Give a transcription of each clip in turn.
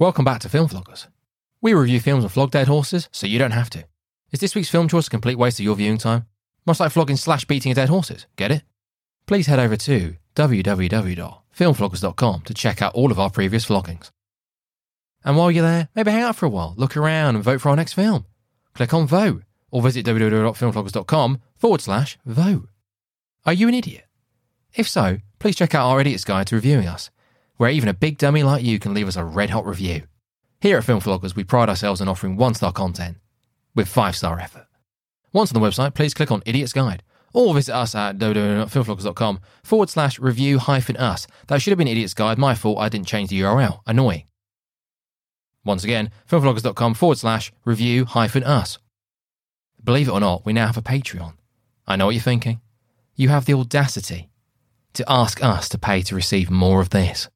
Welcome back to Film Floggers. We review films and flog dead horses, so you don't have to. Is this week's film choice a complete waste of your viewing time? Much like flogging slash beating dead horses, get it? Please head over to www.filmfloggers.com to check out all of our previous vloggings. And while you're there, maybe hang out for a while, look around and vote for our next film. Click on vote or visit www.filmfloggers.com forward slash vote. Are you an idiot? If so, please check out our Idiot's Guide to Reviewing Us, where even a big dummy like you can leave us a red hot review. Here at Film Floggers, we pride ourselves on offering one star content with five star effort. Once on the website, please click on Idiot's Guide or visit us at www.filmfloggers.com forward slash review hyphen us. That should have been Idiot's Guide. My fault, I didn't change the URL. Annoying. Once again, filmfloggers.com forward slash review hyphen us. Believe it or not, we now have a Patreon. I know what you're thinking. You have the audacity to ask us to pay to receive more of this.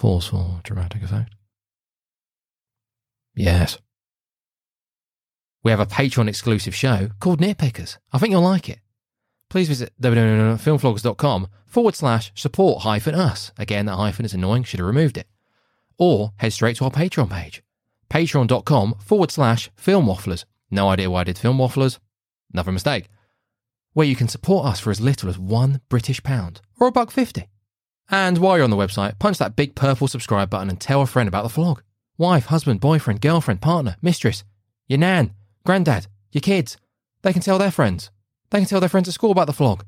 Pause for dramatic effect. Yes. We have a Patreon exclusive show called Nitpickers. I think you'll like it. Please visit www.filmfloggers.com forward slash support hyphen us. Again, that hyphen is annoying, should have removed it. Or head straight to our Patreon page. Patreon.com forward slash film wafflers. No idea why I did film wafflers. Another mistake. Where you can support us for as little as one British pound or a buck fifty. And while you're on the website, punch that big purple subscribe button and tell a friend about the vlog. Wife, husband, boyfriend, girlfriend, partner, mistress, your nan, granddad, your kids. They can tell their friends. They can tell their friends at school about the vlog.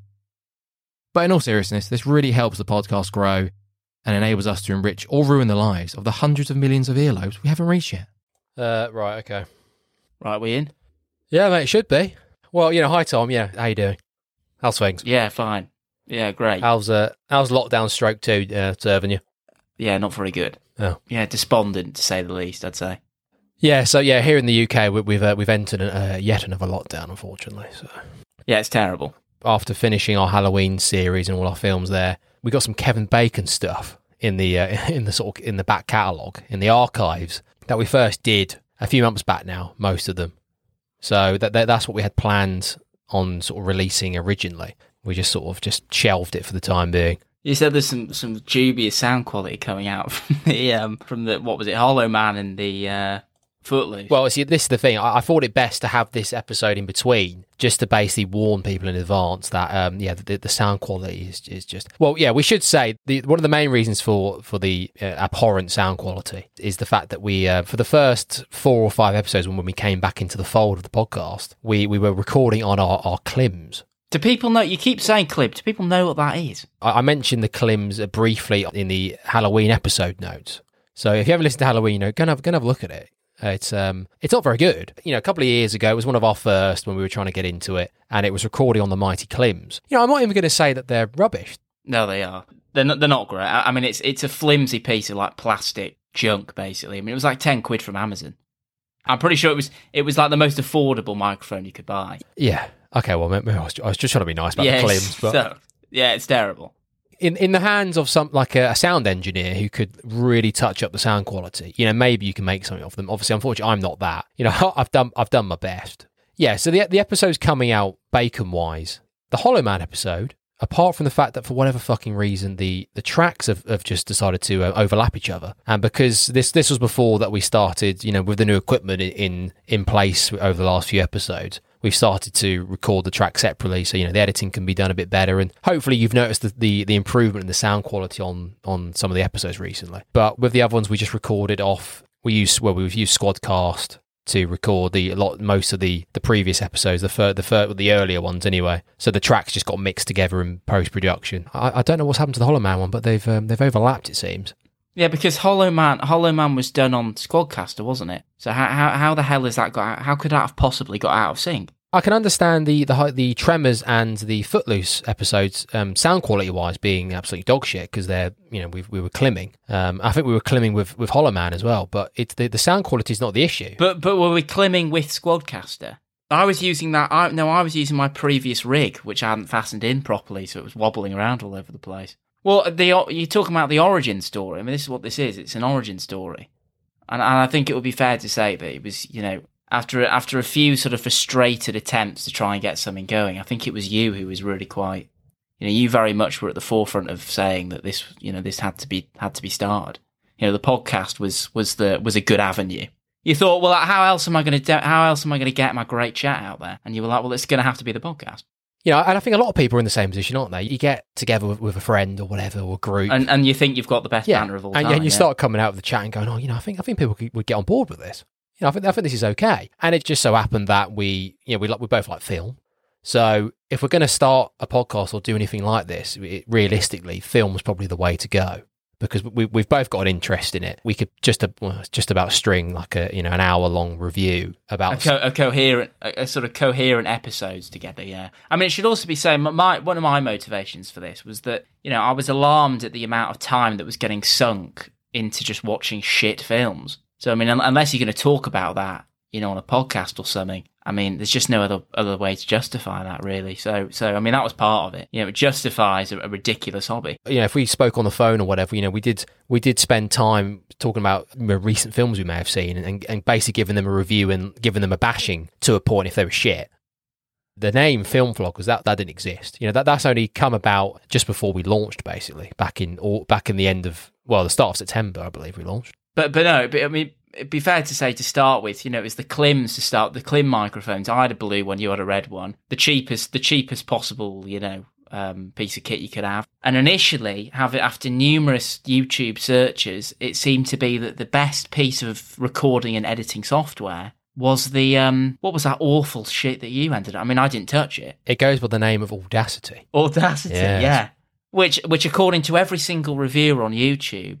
But in all seriousness, this really helps the podcast grow and enables us to enrich or ruin the lives of the hundreds of millions of earlobes we haven't reached yet. Uh, right, okay. Right, we in? Yeah, mate, it should be. Well, you know, hi Tom. Yeah, how you doing? How's things? Yeah, fine. Yeah, great. How's uh, how's lockdown stroke two uh, serving you? Yeah, not very good. Oh. Yeah, despondent to say the least. I'd say. Yeah, so yeah, here in the UK, we, we've uh, we've entered uh, yet another lockdown, unfortunately. So Yeah, it's terrible. after finishing our Halloween series and all our films, there we got some Kevin Bacon stuff in the uh, in the sort of in the back catalogue in the archives that we first did a few months back now. Most of them, so that, that that's what we had planned on sort of releasing originally. We just sort of just shelved it for the time being. You said there's some some dubious sound quality coming out from the um from the what was it Hollow Man and the uh, Footloose. Well, see, this is the thing. I, I thought it best to have this episode in between, just to basically warn people in advance that, um, yeah, the, the sound quality is, is just. Well, yeah, we should say the one of the main reasons for for the uh, abhorrent sound quality is the fact that we, uh, for the first four or five episodes, when we came back into the fold of the podcast, we we were recording on our our Klims. Do people know? You keep saying clip. Do people know what that is? I, I mentioned the Klims uh, briefly in the Halloween episode notes. So if you haven't listened to Halloween, you know, go and have, go and have a look at it. Uh, It's um, it's not very good. You know, a couple of years ago, it was one of our first when we were trying to get into it, and it was recording on the mighty Klims. You know, I'm not even going to say that they're rubbish. No, they are. They're not, they're not great. I, I mean, it's it's a flimsy piece of like plastic junk, basically. I mean, it was like ten quid from Amazon. I'm pretty sure it was it was like the most affordable microphone you could buy. Yeah. Okay. Well, maybe I was, I was just trying to be nice about yeah, the Klims, but so- yeah, it's terrible. in in the hands of some like a, a sound engineer who could really touch up the sound quality, you know, maybe you can make something of them. Obviously, unfortunately, I'm not that. You know, I've done I've done my best. Yeah. So the the episode's coming out bacon wise. The Hollow Man episode, apart from the fact that for whatever fucking reason the the tracks have, have just decided to uh, overlap each other, and because this this was before that we started, you know, with the new equipment in in place over the last few episodes we've started to record the track separately so you know the editing can be done a bit better and hopefully you've noticed the, the, the improvement in the sound quality on on some of the episodes recently. But with the other ones we just recorded off we use well we've used squadcast to record the lot most of the the previous episodes the fir- the fir- the earlier ones anyway. So the tracks just got mixed together in post production I, I don't know what's happened to the hollow man one but they've um, they've overlapped it seems Yeah, because Hollow Man, Hollow Man was done on Squadcaster, wasn't it? So how how, how the hell is that got? Out, how could that have possibly got out of sync? I can understand the the the Tremors and the Footloose episodes, um, sound quality wise, being absolutely dog shit because they're you know we we were climbing. Um, I think we were climbing with with Hollow Man as well, but it's the the sound quality is not the issue. But but were we climbing with Squadcaster? I was using that. I, no, I was using my previous rig, which I hadn't fastened in properly, so it was wobbling around all over the place. Well, the you're talking about the origin story. I mean, this is what this is. It's an origin story, and, and I think it would be fair to say that it was, you know, after after a few sort of frustrated attempts to try and get something going, I think it was you who was really quite, you know, you very much were at the forefront of saying that this, you know, this had to be had to be started. you know the podcast was was the was a good avenue. You thought, well, how else am I going to do, how else am I going to get my great chat out there? And you were like, well, it's going to have to be the podcast. You know, and I think a lot of people are in the same position, aren't they? You get together with, with a friend or whatever or a group, And and you think you've got the best yeah, banter of all and, time. and you yeah. start coming out of the chat and going, oh, you know, I think I think people could, would get on board with this. You know, I think I think this is okay. And it just so happened that we, you know, we like we both like film. So if we're going to start a podcast or do anything like this, it, realistically, film was probably the way to go because we, we've both got an interest in it. We could just a, just about string like a you know an hour long review a, about co- a coherent, a, a sort of coherent episodes together. Yeah, I mean, it should also be said. My one of my motivations for this was that you know I was alarmed at the amount of time that was getting sunk into just watching shit films. So I mean, un- unless you're going to talk about that, you know, on a podcast or something, I mean, there's just no other other way to justify that, really. So, so I mean, that was part of it. You know, it justifies a, a ridiculous hobby. you know, if we spoke on the phone or whatever, you know, we did we did spend time talking about recent films we may have seen and, and basically giving them a review and giving them a bashing to a point if they were shit. The name Film Vlog was that that didn't exist. You know, that that's only come about just before we launched, basically back in or back in the end of well, the start of September, I believe we launched. But but no, but I mean, it'd be fair to say to start with, you know, it was the Klims to start the Klim microphones. I had a blue one, you had a red one. The cheapest, the cheapest possible, you know, um, piece of kit you could have. And initially, have it after numerous YouTube searches, it seemed to be that the best piece of recording and editing software was the um, what was that awful shit that you ended up? I mean, I didn't touch it. It goes by the name of Audacity. Audacity, Yes. yeah. Which, which, according to every single reviewer on YouTube,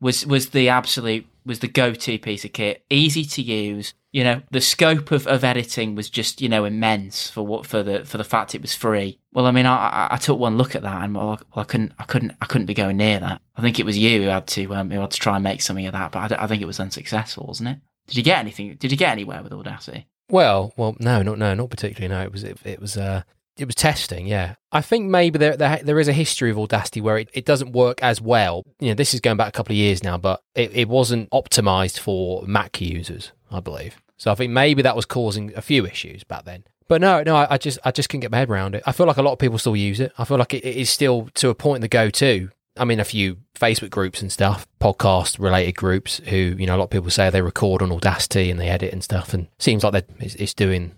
was was the absolute was the go to piece of kit. Easy to use. You know, the scope of, of editing was just you know immense for what for the for the fact it was free. Well, I mean, I, I, I took one look at that and well, I couldn't I couldn't I couldn't be going near that. I think it was you who had to um, who had to try and make something of that, but I, I think it was unsuccessful, wasn't it? Did you get anything? Did you get anywhere with Audacity? Well, well, no, not no, not particularly. No, it was it, it was uh it was testing. Yeah, I think maybe there there, there is a history of Audacity where it, it doesn't work as well. You know, this is going back a couple of years now, but it, it wasn't optimized for Mac users, I believe. So I think maybe that was causing a few issues back then. But no, no, I, I just I just couldn't get my head around it. I feel like a lot of people still use it. I feel like it, it is still to a point the go to. I'm in a few Facebook groups and stuff, podcast related groups who, you know, a lot of people say they record on Audacity and they edit and stuff and seems like it's, it's doing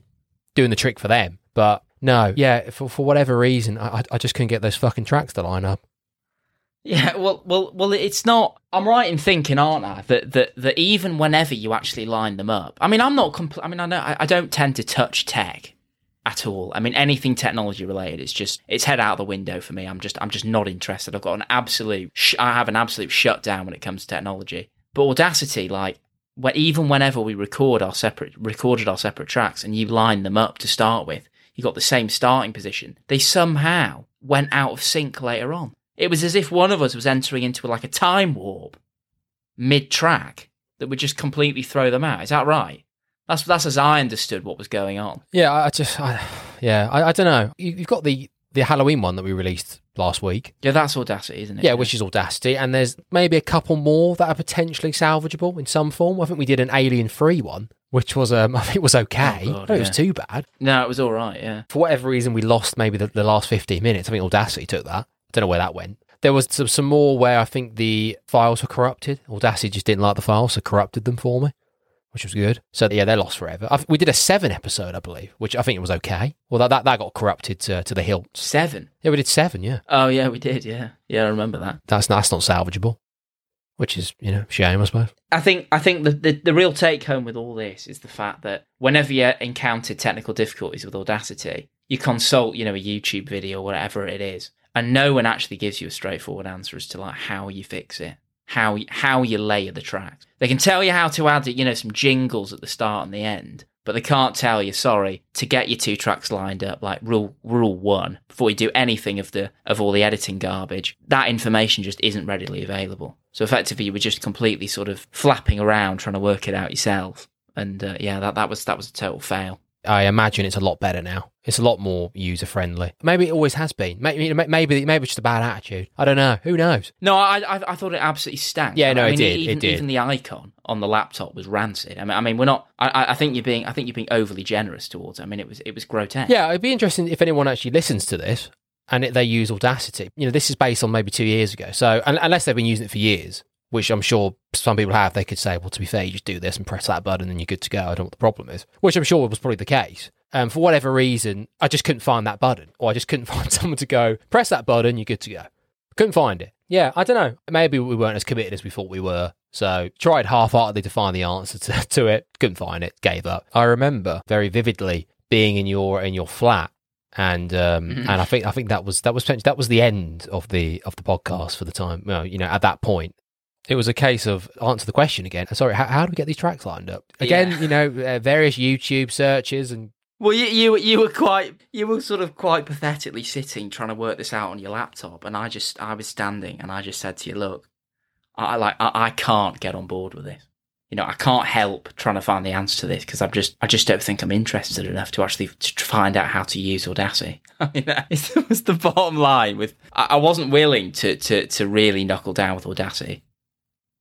doing the trick for them. But no, yeah, for for whatever reason, I I- I just couldn't get those fucking tracks to line up. Yeah, well, well, well. It's not. I'm right in thinking, aren't I? That that that even whenever you actually line them up, I mean, I'm not. Compl- I mean, I know I, I don't tend to touch tech at all. I mean, anything technology related, it's just it's head out the window for me. I'm just I'm just not interested. I've got an absolute. Sh- I have an absolute shutdown when it comes to technology. But Audacity, like, when, even whenever we record our separate recorded our separate tracks, and you line them up to start with, you got the same starting position. They somehow went out of sync later on. It was as if one of us was entering into like a time warp mid track that would just completely throw them out. Is that right? That's that's as I understood what was going on. Yeah, I just, I, yeah, I, I don't know. You, you've got the the Halloween one that we released last week. Yeah, that's Audacity, isn't it? Yeah, which is Audacity, and there's maybe a couple more that are potentially salvageable in some form. I think we did an Alien 3 one, which was um, I think was okay. Oh, God, don't it was too bad. no, it was all right. Yeah, For whatever reason, we lost maybe the, the last 15 minutes. I think Audacity took that. I don't know where that went. There was some, some more where I think the files were corrupted. Audacity just didn't like the files, so corrupted them for me, which was good. So yeah, they're lost forever. i we did a seven episode, I believe, which I think it was okay. Well, that that, that got corrupted to, to the hilt. seven. Yeah, we did seven. Yeah, Oh yeah, we did. Yeah, yeah, I remember that. that's that's not salvageable, which is you know shame, I suppose. I think I think the, the the real take home with all this is the fact that whenever you encounter technical difficulties with Audacity, you consult, you know, a YouTube video or whatever it is, and no one actually gives you a straightforward answer as to like how you fix it, how how you layer the tracks. They can tell you how to add, you know, some jingles at the start and the end, but they can't tell you, sorry, to get your two tracks lined up, like rule rule one, before you do anything of the of all the editing garbage. That information just isn't readily available. So effectively, you were just completely sort of flapping around trying to work it out yourself. And uh, yeah, that that was that was a total fail. I imagine it's a lot better now. It's a lot more user friendly. Maybe it always has been. Maybe maybe maybe it's just a bad attitude. I don't know. Who knows? No, I I, I thought it absolutely stank. Yeah, no, I it mean, did, it Even, did. even the icon on the laptop was rancid. I mean, I mean, we're not. I- I, I think you're being. I think you're being overly generous towards. It. I mean, it was it was grotesque. Yeah, it'd be interesting if anyone actually listens to this and it, they use Audacity. You know, this is based on maybe two years ago. So un- unless they've been using it for years, which I'm sure some people have, they could say, well, to be fair, you just do this and press that button and you're good to go. I don't know what the problem is, which I'm sure was probably the case. Um, for whatever reason, I just couldn't find that button, or I just couldn't find someone to go, press that button, you're good to go. Couldn't find it. Yeah, I don't know. Maybe we weren't as committed as we thought we were. So tried half-heartedly to find the answer to, to it. Couldn't find it. Gave up. I remember very vividly being in your in your flat, and um, Mhm. and I think I think that was that was that was the end of the of the podcast for the time. Well, you know, at that point, it was a case of answer the question again. Sorry, how, how do we get these tracks lined up? Again, Yeah. you know, uh, various YouTube searches and Well, you, you you were quite you were sort of quite pathetically sitting trying to work this out on your laptop, and I just I was standing and I just said to you, look, I I like I, I can't get on board with this. You know, I can't help trying to find the answer to this because I'm just I just don't think I'm interested enough to actually to find out how to use Audacity. I mean, that was the bottom line. With I, wasn't willing to to to really knuckle down with Audacity.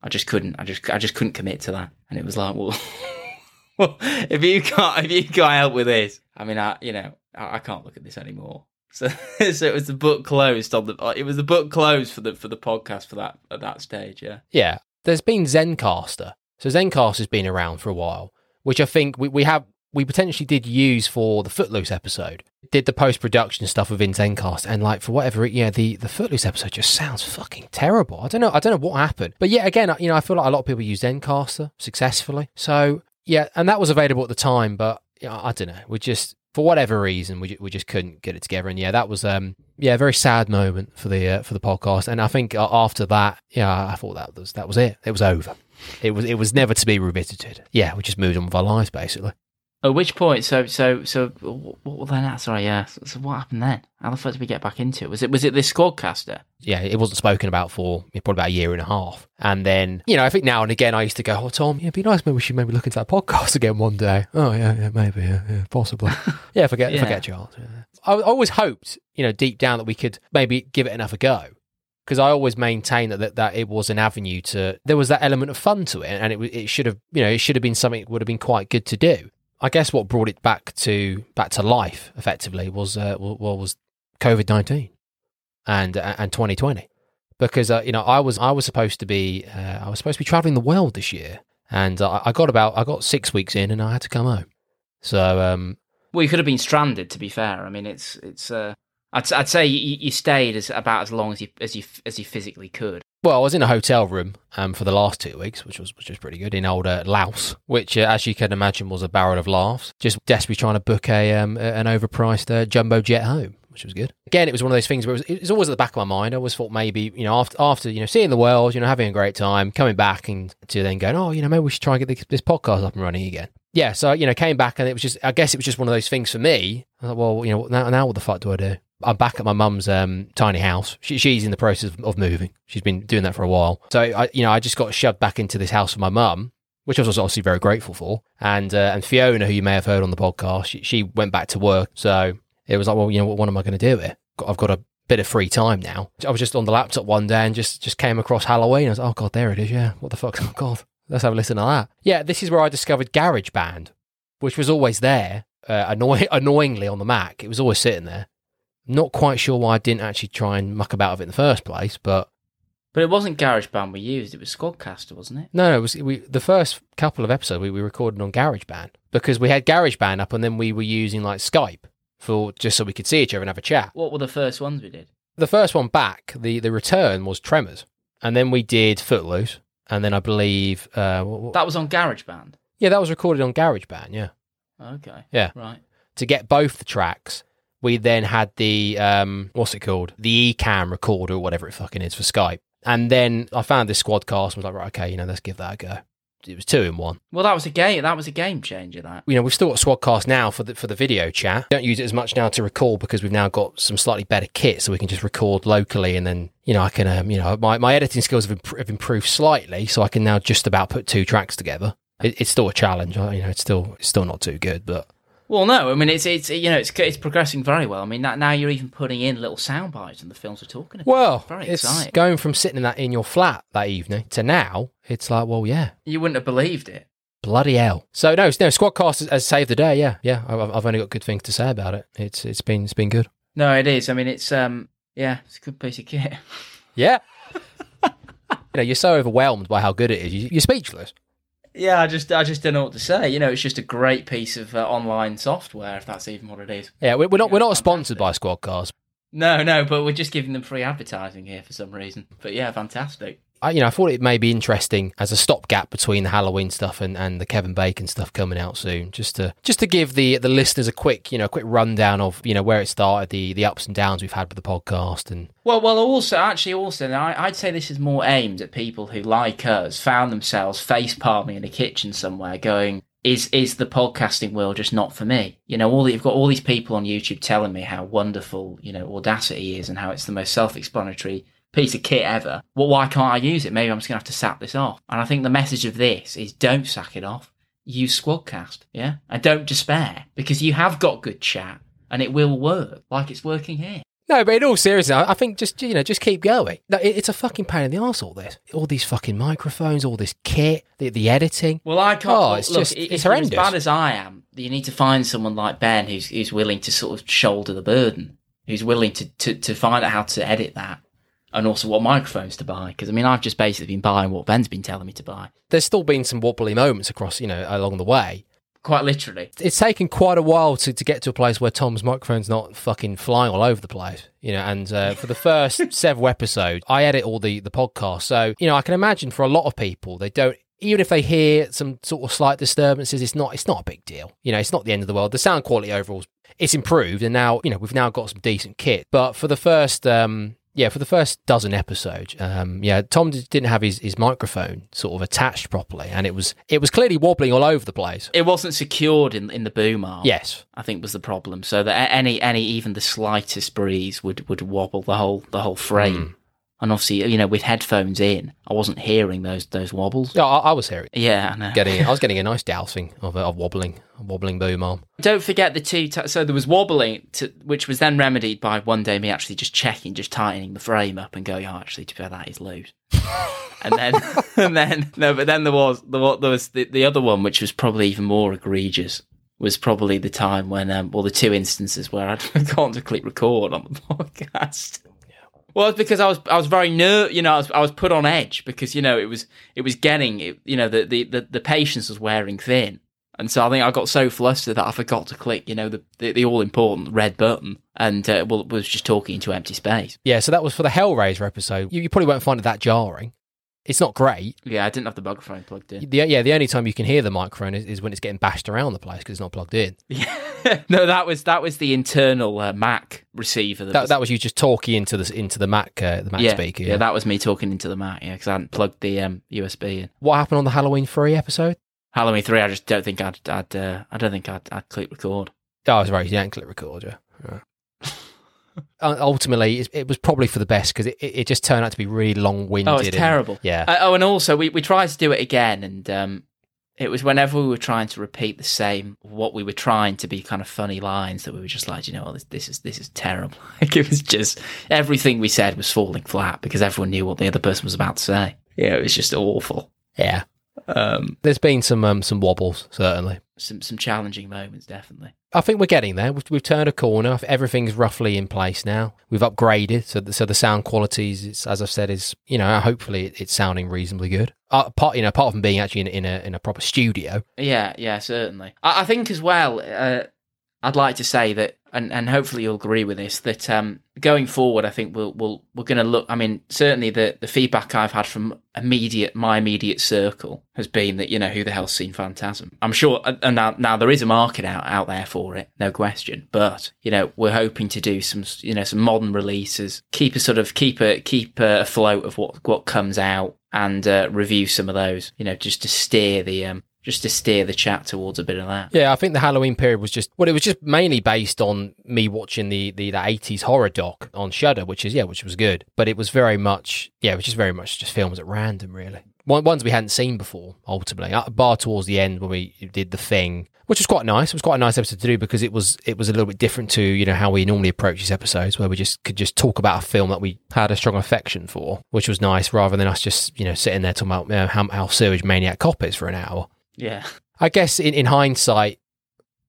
I just couldn't. I just I just couldn't commit to that, and it was like, well. well, if you can't, if you can't help with this, I mean, I, you know, I, I can't look at this anymore. So, so it was the book closed on the. Uh, it was the book closed for the for the podcast for that at that stage. Yeah. Yeah, there's been Zencastr. So Zencastr's been around for a while, which I think we, we have we potentially did use for the Footloose episode. Did the post production stuff within Zencast, and like for whatever, re- yeah, the the Footloose episode just sounds fucking terrible. I don't know, I don't know what happened, but yeah, again, you know, I feel like a lot of people use Zencastr successfully. So yeah, and that was available at the time, but yeah, I don't know, we just for whatever reason we we just couldn't get it together, and yeah, that was um yeah, a very sad moment for the uh, for the podcast. And I think uh, after that, yeah, I thought that was that was it. It was over. It was it was never to be revisited. Yeah, we just moved on with our lives basically. At which point, so so so what, what then? Ah, sorry, yeah. So, so what happened then? How the fuck did we get back into it? Was it was it this squadcaster? Yeah, it wasn't spoken about for probably about a year and a half. And then, you know, I think now and again I used to go, Oh Tom, yeah, it'd be nice maybe we should maybe look into that podcast again one day. Oh yeah, yeah, maybe, yeah, yeah possibly. yeah, forget Yeah. forget Charles. Yeah. I I always hoped, you know, deep down that we could maybe give it another go. Because I always maintain that, that that it was an avenue to there was that element of fun to it, and it it should have you know it should have been something that would have been quite good to do. I guess what brought it back to back to life effectively was uh, wa- was COVID nineteen and uh, and twenty twenty because uh, you know I was I was supposed to be uh, I was supposed to be traveling the world this year, and uh, I got about I got six weeks in and I had to come home. So um, Well, you could have been stranded. To be fair, I mean, it's it's. Uh, I'd I'd say you, you stayed as about as long as you as you as you physically could. Well, I was in a hotel room um, for the last two weeks, which was which was pretty good in old uh, Laos, which, uh, as you can imagine, was a barrel of laughs. Just desperately trying to book a um, an overpriced uh, jumbo jet home, which was good. Again, it was one of those things where it was, it was always at the back of my mind. I always thought maybe you know after after you know seeing the world, you know having a great time, coming back and to then going, oh, you know maybe we should try and get this, this podcast up and running again. Yeah, so you know came back and it was just I guess it was just one of those things for me. I thought, well, you know now now what the fuck do I do? I'm back at my mum's um, tiny house. She, she's in the process of, moving. She's been doing that for a while. So I, you know, I just got shoved back into this house with my mum, which I was obviously very grateful for. And uh, and Fiona, who you may have heard on the podcast, she, she went back to work. So it was like, well, you know, what, what am I going to do here? I've got a bit of free time now. I was just on the laptop one day and just just came across Halloween. I was like, oh god, there it is. Yeah, what the fuck? Oh god, let's have a listen to that. Yeah, this is where I discovered GarageBand, which was always there, uh, annoy- annoyingly on the Mac. It was always sitting there. Not quite sure why I didn't actually try and muck about with it in the first place, but But it wasn't GarageBand we used; it was Squadcaster, wasn't it? no, no, it was we, the first couple of episodes we, we recorded on GarageBand because we had GarageBand up and then we were using like Skype for just so we could see each other and have a chat. What were the first ones we did? The first one back, the the return was Tremors, and then we did Footloose, and then I believe uh, what, what- That was on GarageBand. yeah, that was recorded on GarageBand. Yeah, Okay. Yeah. Right. to get both the tracks. We then had the um, what's it called? The eCamm recorder or whatever it fucking is for Skype. And then I found this Squadcast and was like, right, okay, you know, let's give that a go. It was two in one. Well, that was a game. That was a game changer. That. You know, we've still got Squadcast now for the for the video chat. Don't use it as much now to record because we've now got some slightly better kit, so we can just record locally, and then you know I can, um, you know, my, my editing skills have, imp- have improved slightly, so I can now just about put two tracks together. It, it's still a challenge, I- you know, it's still it's still not too good, but Well, no. I mean, it's it's you know it's it's progressing very well. I mean, that, now you're even putting in little sound bites in the films we're talking about. Well, very it's exciting. going from sitting in that in your flat that evening to now, it's like, well, yeah, you wouldn't have believed it. bloody hell. So no, no, Squadcast has, has saved the day. Yeah, yeah. I've, I've only got good things to say about it. It's it's been it's been good. No, it is. I mean, it's um, yeah, it's a good piece of kit. Yeah. You know, you're so overwhelmed by how good it is, you- you're speechless. Yeah, I just I just don't know what to say. You know, it's just a great piece of uh, online software, if that's even what it is. Yeah, we- we're not we're not sponsored by Squadcast. No, no, but we're just giving them free advertising here for some reason. But yeah, fantastic. I, you know, I thought it may be interesting as a stopgap between the Halloween stuff and, and the Kevin Bacon stuff coming out soon, just to just to give the the listeners a quick you know quick rundown of you know where it started, the the ups and downs we've had with the podcast, and Well, well, also, actually, also, I, I'd say this is more aimed at people who, like us, found themselves face palming in a kitchen somewhere, going, "Is is the podcasting world just not for me?" You know, all the, you've got all these people on YouTube telling me how wonderful, you know, Audacity is and how it's the most self-explanatory piece of kit ever. Well, why can't I use it? Maybe I'm just gonna have to sack this off. And I think the message of this is: don't sack it off. Use Squadcast, yeah, and don't despair because you have got good chat and it will work, like it's working here. No, but in all seriousness, I think just you know just keep going. No, it- It's a fucking pain in the arse. All this, all these fucking microphones, all this kit, the, the editing. Well, I can't. Oh, look, it's look, just- it's horrendous. As bad as I am, you need to find someone like Ben who's who's willing to sort of shoulder the burden, who's willing to to, to find out how to edit that, and also what microphones to buy. Because I mean, I've just basically been buying what Ben's been telling me to buy. There's still been some wobbly moments across you know along the way. Quite literally. It's taken quite a while to, to get to a place where Tom's microphone's not fucking flying all over the place, you know. And uh, for the first several episodes, I edit all the the podcasts, so you know I can imagine for a lot of people they don't. Even if they hear some sort of slight disturbances, it's not it's not a big deal. You know, it's not the end of the world. The sound quality overall, it's improved, and now you know we've now got some decent kit. But for the first um, yeah, for the first dozen episodes, um, yeah, Tom didn't have his, his microphone sort of attached properly, and it was it was clearly wobbling all over the place. It wasn't secured in in the boom arm. Yes, I think was the problem. So that any any even the slightest breeze would would wobble the whole the whole frame. And obviously, you know, with headphones in, I wasn't hearing those those wobbles. yeah, I, I was hearing. Yeah, I know. getting I was getting a nice dousing of, of wobbling a wobbling boom arm. Don't forget the two. T- so there was wobbling, to, which was then remedied by one day me actually just checking, just tightening the frame up and going, "Oh, actually, to be fair, that is loose." and then, and then, no, but then there was the what there was the, the other one, which was probably even more egregious. Was probably the time when, um, well, the two instances where I'd forgotten to click record on the podcast. Well, it's because I was I was very ner- you know, I was I was put on edge because you know it was it was getting it, you know the, the the the patience was wearing thin, and so I think I got so flustered that I forgot to click you know the the, the all important red button, and uh, well was just talking into empty space. Yeah, so that was for the Hellraiser episode. You, you probably won't find it that jarring. It's not great. Yeah, I didn't have the microphone plugged in. The, yeah, the only time you can hear the microphone is, is when it's getting bashed around the place because it's not plugged in. Yeah, no, that was that was the internal uh, Mac receiver. That, That, was, that was you just talking into the into the Mac uh, the Mac yeah, speaker. yeah, that was me talking into the Mac. Yeah, because I hadn't plugged the um, USB in. what happened on the Halloween three episode? Halloween three, I just don't think I'd I'd uh, I don't think I'd, I'd click record. Oh, I was right. You didn't click record, yeah. Right. Uh, Ultimately, it, was probably for the best because it, it, just turned out to be really long winded. Oh, it's terrible. Yeah. Uh, oh, and also we, we tried to do it again, and um, it was whenever we were trying to repeat the same, what we were trying to be kind of funny lines that we were just like, you know, this, this is this is terrible. Like it was just everything we said was falling flat because everyone knew what the other person was about to say. Yeah, it was just awful. yeah. Um, There's been some um, some wobbles certainly. some some challenging moments, definitely. I think we're getting there. We've, we've turned a corner. Everything's roughly in place now. We've upgraded, so the, so the sound qualities, it's, as I've said, is you know hopefully it, it's sounding reasonably good. Uh, apart you know apart from being actually in, in a in a proper studio. Yeah, yeah, certainly. I, I think as well. Uh, I'd like to say that, and, and hopefully you'll agree with this, that um, going forward, I think we'll, we'll we're going to look. I mean, certainly the, the feedback I've had from immediate my immediate circle has been that you know who the hell's seen Phantasm. I'm sure, and now now there is a market out out there for it, no question. But you know, we're hoping to do some you know some modern releases, keep a sort of keep a keep a afloat of what what comes out, and uh, review some of those. You know, just to steer the um just to steer the chat towards a bit of that. Yeah, I think the Halloween period was just well, it was just mainly based on me watching the the, 80s horror doc on Shudder, which is yeah, which was good, but it was very much yeah, it was just very much just films at random, really. One, ones we hadn't seen before, ultimately. Uh, Bar towards the end when we did the thing, which was quite nice. It was quite a nice episode to do because it was it was a little bit different to you know how we normally approach these episodes, where we just could just talk about a film that we had a strong affection for, which was nice, rather than us just you know sitting there talking about you know, how, how Sewage Maniac Cop is for an hour. Yeah. I guess in, in hindsight,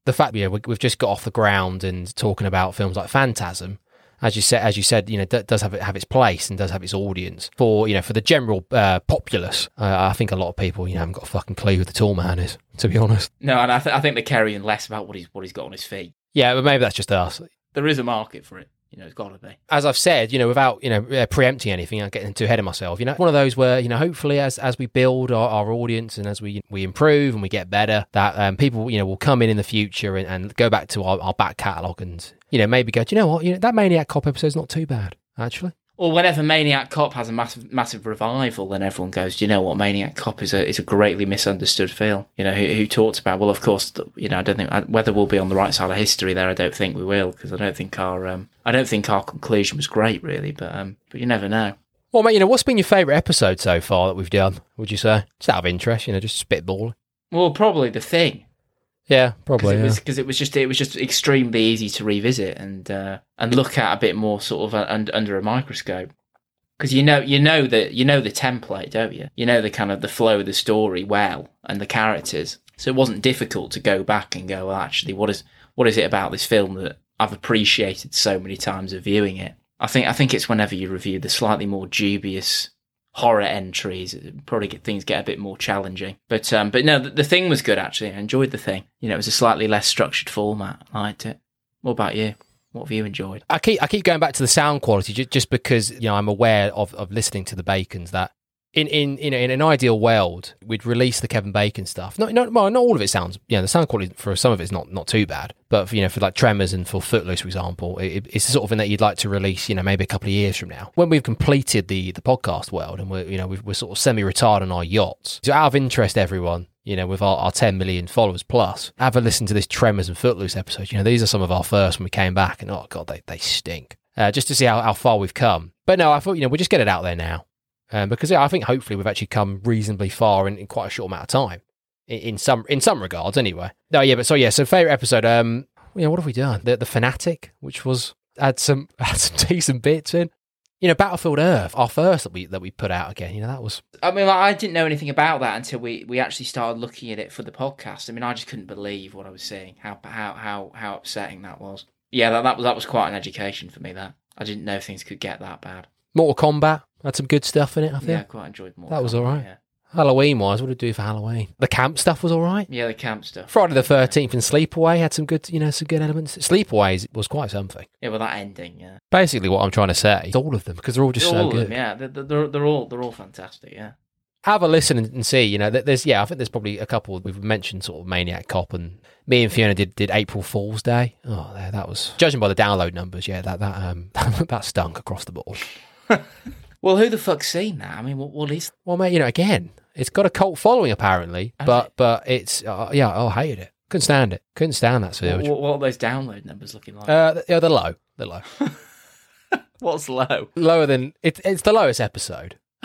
the fact you know, we, we've just got off the ground and talking about films like Phantasm, as you said, as you said, you know, d- does have it have its place and does have its audience for you know for the general uh, populace. Uh, I think a lot of people, you know, haven't got a fucking clue who the tall man is. To be honest, No, and I, th- I think they're caring less about what he's what he's got on his feet. yeah, but maybe that's just us. There is a market for it. You know, it's got to be. as I've said, you know, without you know uh, preempting anything, I'm getting too ahead of myself. You know, one of those where you know, hopefully, as as we build our, our audience and as we we improve and we get better, that um, people you know will come in in the future and, and go back to our, our back catalogue and you know maybe go, do you know what, you know that Maniac Cop episode's not too bad actually. Or whenever Maniac Cop has a massive massive revival, then everyone goes, "Do you know what? Maniac Cop is a is a greatly misunderstood film." You know, who, who talks about? Well, of course, you know, I don't think whether we'll be on the right side of history there. I don't think we will because I don't think our um I don't think our conclusion was great really, but um but you never know. Well, mate, you know, what's been your favourite episode so far that we've done? Would you say? Just out of interest, you know, just spitball. Well, probably the thing Yeah, because probably. it yeah. because it was just it was just extremely easy to revisit and uh, and look at a bit more sort of uh, un- under a microscope. Because you know you know that you know the template, don't you? You know the kind of the flow of the story well and the characters. So it wasn't difficult to go back and go, well, actually, what is what is it about this film that I've appreciated so many times of viewing it? I think I think it's whenever you review the slightly more dubious horror entries, probably get, things get a bit more challenging. But um, but no, the, the thing was good actually. I enjoyed the thing. You know, it was a slightly less structured format. I liked it. What about you? What have you enjoyed? I keep I keep going back to the sound quality just, just because you know I'm aware of, of listening to the Bacons that in in you know in an ideal world we'd release the Kevin Bacon stuff. Not not well, not all of it sounds you know the sound quality for some of it's not not too bad, but for, you know for like Tremors and for Footloose for example, it, it's the sort of thing that you'd like to release you know maybe a couple of years from now when we've completed the the podcast world and we're you know we've, we're sort of semi retired on our yachts. So out of interest, everyone. You know, with our, our 10 million followers plus, have a listen to this Tremors and Footloose episode. You know, these are some of our first when we came back, and oh, God, they, they stink. Uh, just to see how, how far we've come. But no, I thought, you know, we'll just get it out there now. Um, because yeah, I think hopefully we've actually come reasonably far in, in quite a short amount of time. In, in some in some regards, anyway. No, yeah, but so yeah, so favorite episode. Um, you know, what have we done? The the fanatic, which was had some had some decent bits in. You know, Battlefield Earth, our first that we that we put out again. You know, that was I mean, like, I didn't know anything about that until we, we actually started looking at it for the podcast. I mean, I just couldn't believe what I was seeing. How how how how upsetting that was. Yeah, that, that was that was quite an education for me. That I didn't know things could get that bad. Mortal Kombat. Had some good stuff in it. I think. Yeah, I quite enjoyed more. That was all right. Yeah. Halloween wise, what did it do for Halloween? The camp stuff was all right. Yeah, the camp stuff. Friday the Thirteenth and Sleepaway had some good, you know, some good elements. Sleepaway was quite something. Yeah, well, that ending. Yeah, Basically, what I'm trying to say is all of them because they're all just all so of good. them. Yeah, they're, they're they're all they're all fantastic. Yeah. Have a listen and see. You know, there's yeah, I think there's probably a couple we've mentioned sort of Maniac Cop and me and Fiona did, did April Fool's Day. Oh, that that was judging by the download numbers. Yeah, that that um that stunk across the board. Well, who the fuck's seen that? I mean, what what is? Well, mate, you know, again, it's got a cult following apparently, Has but it? but it's uh, yeah, I hated it. Couldn't stand it. Couldn't stand that What, Serge. what, what are those download numbers looking like? Uh, yeah, they're low. They're low. What's low? lower than it's it's the lowest episode.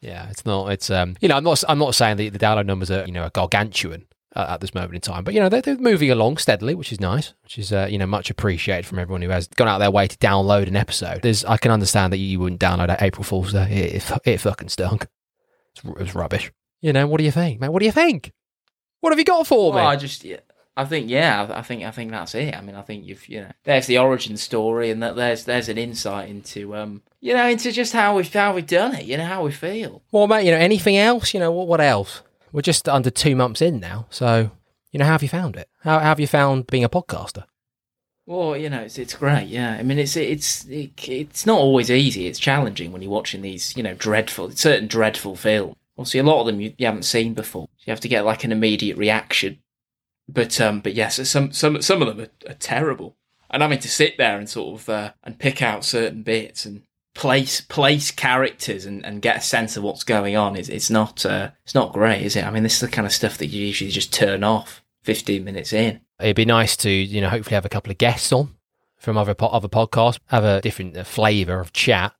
yeah, it's not. It's um, you know, I'm not I'm not saying the the download numbers are you know are gargantuan uh, at this moment in time, but you know they're, they're moving along steadily, which is nice, which is uh, you know much appreciated from everyone who has gone out of their way to download an episode. There's I can understand that you wouldn't download at April Fool's Day. It, it, it fucking stunk. It's, it was rubbish. You know what do you think, man? What do you think? What have you got for Well, me? I just, yeah, I think, yeah, I I think, I think that's it. I mean, I think you've, you know, there's the origin story, and that there's there's an insight into, um, you know, into just how we've how we've done it, you know, how we feel. Well, mate, you know anything else? You know what? What else? We're just under two months in now, so you know how have you found it? How, how have you found being a podcaster? Well, you know, it's it's great. Yeah, I mean, it's it's it, it's not always easy. It's challenging when you're watching these, you know, dreadful, certain dreadful films. Obviously, a lot of them you, you haven't seen before. You have to get like an immediate reaction. But um, but yes, some some some of them are, are terrible. And having to sit there and sort of uh, and pick out certain bits and place place characters and, and get a sense of what's going on is it's not uh, it's not great, is it? I mean, this is the kind of stuff that you usually just turn off 15 minutes in. It'd be nice to you know hopefully have a couple of guests on from other po- other podcasts, have a different uh, flavour of chat.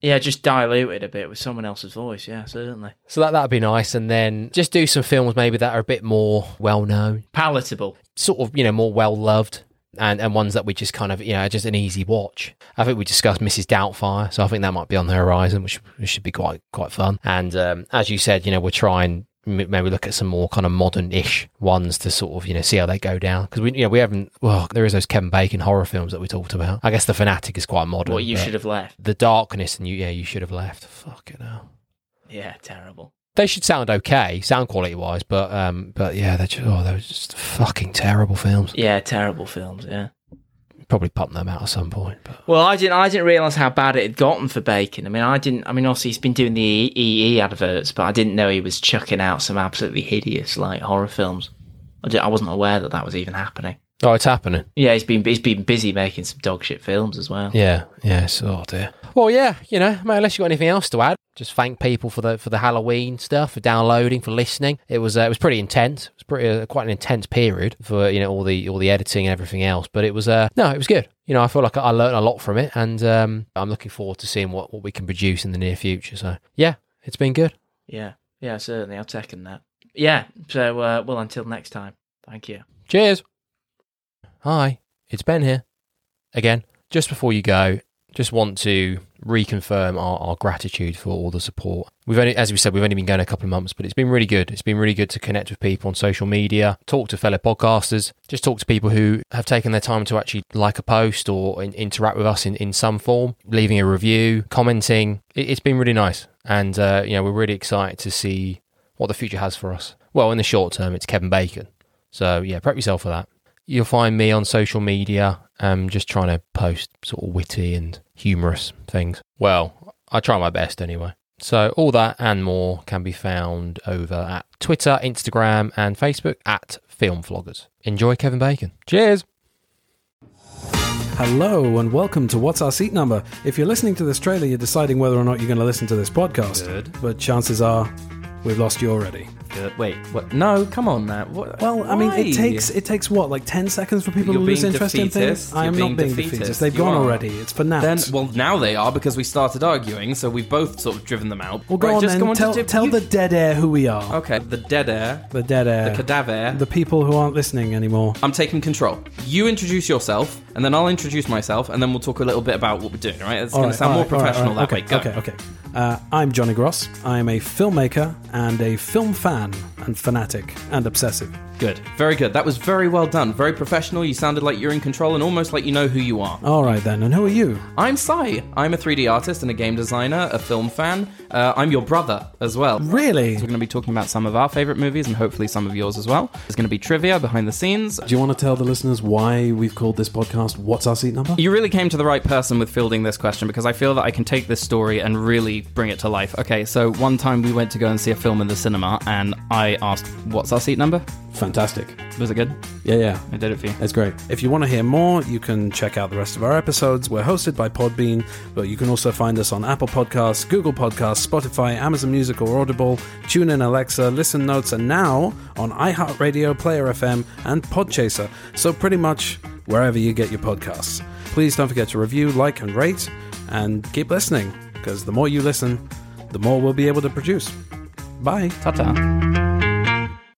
Yeah, just dilute it a bit with someone else's voice. Yeah, certainly So that that'd be nice, and then just do some films maybe that are a bit more well known, palatable. sort of you know more well loved, and and ones that we just kind of you know just an easy watch. I think we discussed Mrs. Doubtfire, so I think that might be on the horizon, which, which should be quite quite fun. And um, as you said, you know we're trying maybe look at some more kind of modern-ish ones to sort of you know see how they go down because we you know we haven't well there is those Kevin Bacon horror films that we talked about. I guess the Fanatic is quite modern. What you should have left. the darkness and you yeah you should have left. Fucking hell. Yeah, terrible. They should sound okay, sound quality wise, but um, but yeah, they're just, oh, they were just fucking terrible films. Yeah, terrible films. Yeah. Probably pump them out at some point. But Well, I didn't. I didn't realize how bad it had gotten for Bacon. I mean, I didn't. I mean, obviously he's been doing the EE adverts, but I didn't know he was chucking out some absolutely hideous like horror films. I, I wasn't aware that that was even happening. oh, it's happening. Yeah, he's been he's been busy making some dog shit films as well. Yeah, yes. Oh dear. Well, yeah, you know, mate, unless you got anything else to add, just thank people for the for the Halloween stuff, for downloading, for listening. It was uh, it was pretty intense. It was pretty uh, quite an intense period for you know all the all the editing and everything else. But it was uh no, it was good. You know, I feel like I learned a lot from it, and um, I'm looking forward to seeing what what we can produce in the near future. So yeah, it's been good. Yeah, yeah, certainly. I'll second that. Yeah. So, uh, well, until next time. Thank you. Cheers. Hi, it's Ben here. Again, just before you go, just want to reconfirm our, our gratitude for all the support. We've only, as we said, we've only been going a couple of months, but it's been really good. It's been really good to connect with people on social media, talk to fellow podcasters, just talk to people who have taken their time to actually like a post or in, interact with us in, in some form, leaving a review, commenting. It, it's been really nice. And, uh, you know, we're really excited to see what the future has for us. Well, in the short term, it's Kevin Bacon. So, yeah, prep yourself for that. You'll find me on social media, um, just trying to post sort of witty and humorous things. Well, I try my best anyway. So, all that and more can be found over at Twitter, Instagram, and Facebook at Film Floggers. Enjoy Kevin Bacon. Cheers. Hello and welcome to What's Our Seat Number. If you're listening to this trailer, you're deciding whether or not you're going to listen to this podcast. Good. But chances are we've lost you already. Good. Wait, what? No, come on now. What? Well, I mean, it takes it takes what like ten seconds for people You're to lose interest in things. defeatist. I am You're not being defeatist. defeatist. They've You gone are. already. It's for now. Then, well, now they are because we started arguing, so we've both sort of driven them out. well, go Right, on just then. go on tell do- tell you- the dead air who we are. Okay, the dead air, The dead air. the cadaver. the people who aren't listening anymore. I'm taking control. You introduce yourself, and then I'll introduce myself, and then we'll talk a little bit about what we're doing. Right? It's going right, to sound more right, professional that okay, way. Go. Okay, okay. Uh, I'm Johnny Gross. I'm a filmmaker and a film fan and fanatic and obsessive. Good. Very good. That was very well done. Very professional. You sounded like you're in control and almost like you know who you are. All right then. And who are you? I'm Sai. I'm a 3D artist and a game designer, a film fan. Uh, I'm your brother as well. Really? We're going to be talking about some of our favorite movies and hopefully some of yours as well. There's going to be trivia behind the scenes. Do you want to tell the listeners why we've called this podcast What's Our Seat Number? You really came to the right person with fielding this question because I feel that I can take this story and really bring it to life. Okay, so one time we went to go and see a film in the cinema and I asked, What's our seat number? Fantastic. Was it good? Yeah, yeah. I did it for you. It's great. If you want to hear more, you can check out the rest of our episodes. We're hosted by Podbean, but you can also find us on Apple Podcasts, Google Podcasts, Spotify, Amazon Music or Audible, TuneIn Alexa, Listen Notes, and now on iHeartRadio, Player FM, and Podchaser. So pretty much wherever you get your podcasts. Please don't forget to review, like, and rate, and keep listening, because the more you listen, the more we'll be able to produce. Bye. Ta ta.